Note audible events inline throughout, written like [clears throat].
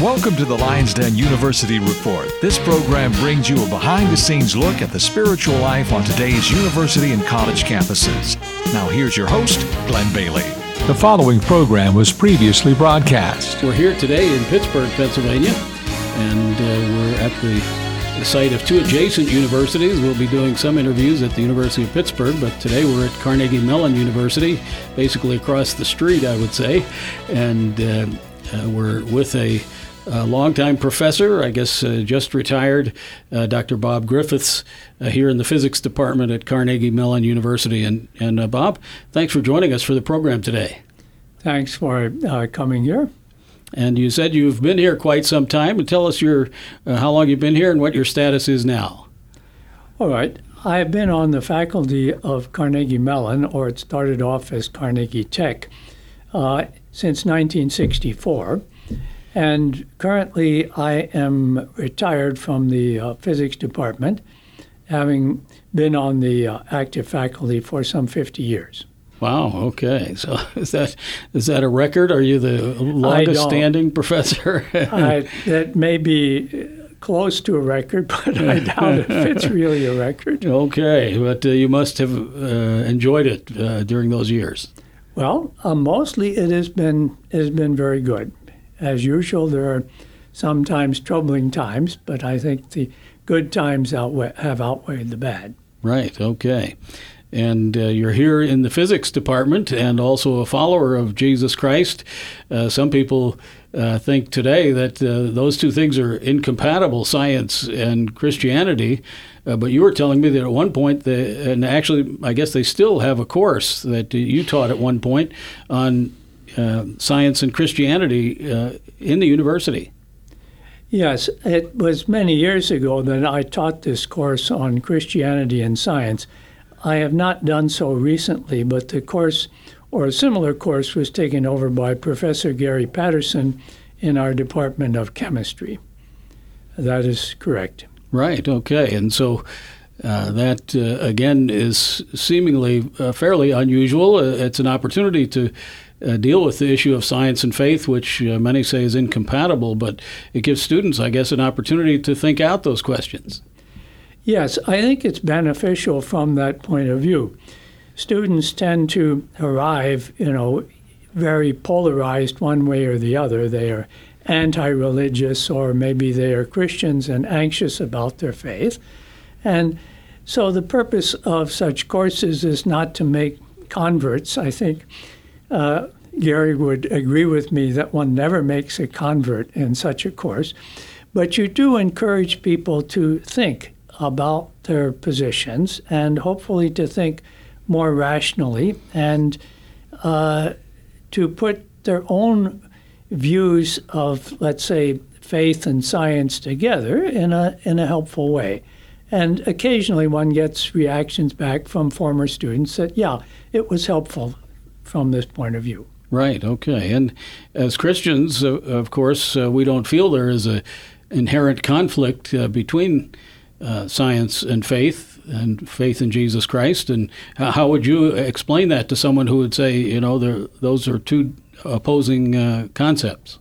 Welcome to the Lions Den University Report. This program brings you a behind the scenes look at the spiritual life on today's university and college campuses. Now, here's your host, Glenn Bailey. The following program was previously broadcast. We're here today in Pittsburgh, Pennsylvania, and uh, we're at the, the site of two adjacent universities. We'll be doing some interviews at the University of Pittsburgh, but today we're at Carnegie Mellon University, basically across the street, I would say, and uh, uh, we're with a a longtime professor, I guess uh, just retired, uh, Dr. Bob Griffiths, uh, here in the physics department at Carnegie Mellon University. And, and uh, Bob, thanks for joining us for the program today. Thanks for uh, coming here. And you said you've been here quite some time. And tell us your uh, how long you've been here and what your status is now. All right. I've been on the faculty of Carnegie Mellon, or it started off as Carnegie Tech, since 1964. And currently, I am retired from the uh, physics department, having been on the uh, active faculty for some 50 years. Wow. Okay. So [laughs] is that is that a record? Are you the longest standing professor? [laughs] I, that may be close to a record, [laughs] but I doubt if it's really a record. Okay, but uh, you must have uh, enjoyed it uh, during those years. Well, uh, mostly it has been it has been very good as usual, there are sometimes troubling times, but I think the good times outweigh, have outweighed the bad. Right, okay. And uh, you're here in the physics department and also a follower of Jesus Christ. Uh, some people uh, think today that uh, those two things are incompatible, science and Christianity. Uh, but you were telling me that at one point, the, and actually, I guess they still have a course that you taught at one point on uh, science and Christianity uh, in the university. Yes, it was many years ago that I taught this course on Christianity and science. I have not done so recently, but the course or a similar course was taken over by Professor Gary Patterson in our Department of Chemistry. That is correct. Right, okay. And so uh, that, uh, again, is seemingly uh, fairly unusual. it's an opportunity to uh, deal with the issue of science and faith, which uh, many say is incompatible, but it gives students, I guess, an opportunity to think out those questions. Yes, I think it's beneficial from that point of view. Students tend to arrive, you know, very polarized one way or the other. They are anti religious, or maybe they are Christians and anxious about their faith. And so the purpose of such courses is not to make converts. I think uh, Gary would agree with me that one never makes a convert in such a course, but you do encourage people to think about their positions and hopefully to think more rationally and uh, to put their own views of, let's say, faith and science together in a in a helpful way. And occasionally one gets reactions back from former students that, yeah, it was helpful from this point of view. Right. Okay. And as Christians, uh, of course, uh, we don't feel there is a inherent conflict uh, between uh, science and faith and faith in Jesus Christ. And how would you explain that to someone who would say, you know, those are two opposing uh, concepts?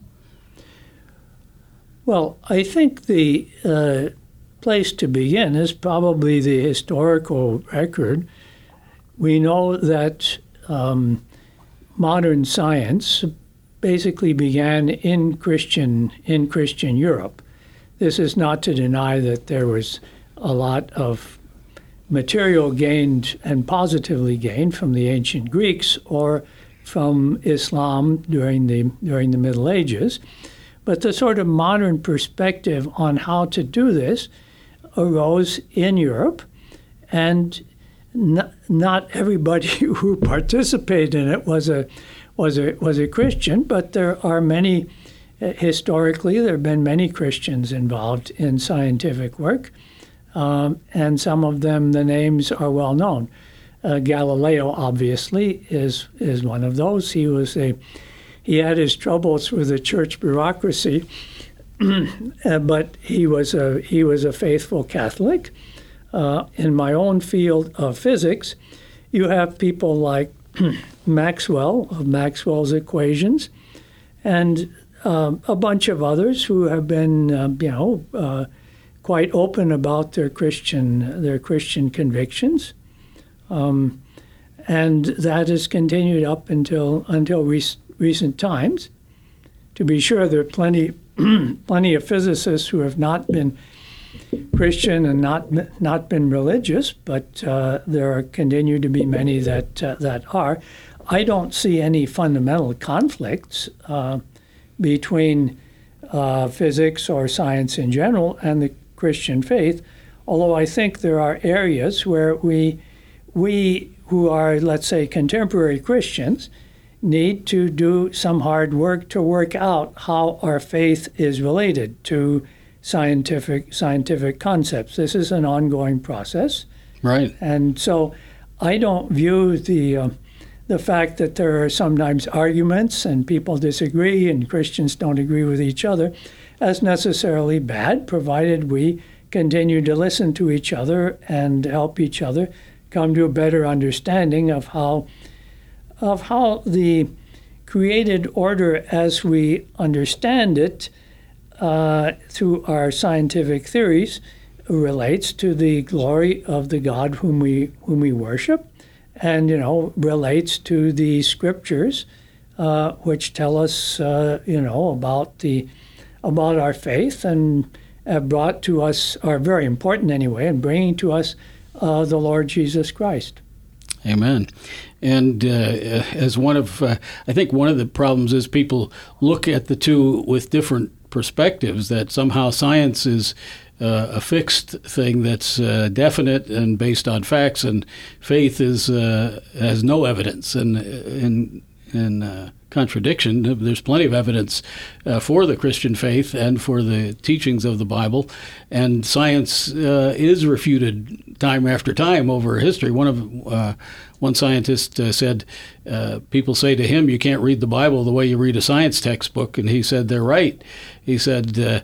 Well, I think the uh, place to begin is probably the historical record. We know that um, modern science basically began in Christian in Christian Europe. This is not to deny that there was a lot of material gained and positively gained from the ancient Greeks or from Islam during the during the Middle Ages, but the sort of modern perspective on how to do this arose in Europe, and not, not everybody [laughs] who participated in it was a was a was a Christian, but there are many. Uh, historically, there have been many Christians involved in scientific work, um, and some of them the names are well known. Uh, Galileo, obviously, is is one of those. He was a he had his troubles with the church bureaucracy, [clears throat] uh, but he was a he was a faithful Catholic uh, in my own field of physics, you have people like [clears throat] Maxwell of Maxwell's equations, and um, a bunch of others who have been, um, you know, uh, quite open about their Christian their Christian convictions, um, and that has continued up until until rec- recent times. To be sure, there are plenty [clears throat] plenty of physicists who have not been Christian and not not been religious, but uh, there are, continue to be many that uh, that are. I don't see any fundamental conflicts uh, between uh, physics or science in general and the Christian faith, although I think there are areas where we we who are let's say contemporary Christians need to do some hard work to work out how our faith is related to scientific scientific concepts. This is an ongoing process, right? And so, I don't view the uh, the fact that there are sometimes arguments and people disagree and Christians don't agree with each other as necessarily bad, provided we continue to listen to each other and help each other come to a better understanding of how of how the created order as we understand it uh, through our scientific theories relates to the glory of the God whom we whom we worship, and you know relates to the scriptures, uh, which tell us uh, you know about the about our faith and have brought to us are very important anyway, and bringing to us uh, the Lord Jesus Christ. Amen. And uh, as one of, uh, I think one of the problems is people look at the two with different perspectives that somehow science is uh, a fixed thing that's uh, definite and based on facts, and faith is uh, has no evidence. And in in uh, contradiction. There's plenty of evidence uh, for the Christian faith and for the teachings of the Bible, and science uh, is refuted time after time over history. One of one scientist uh, said, uh, People say to him, You can't read the Bible the way you read a science textbook. And he said, They're right. He said, uh,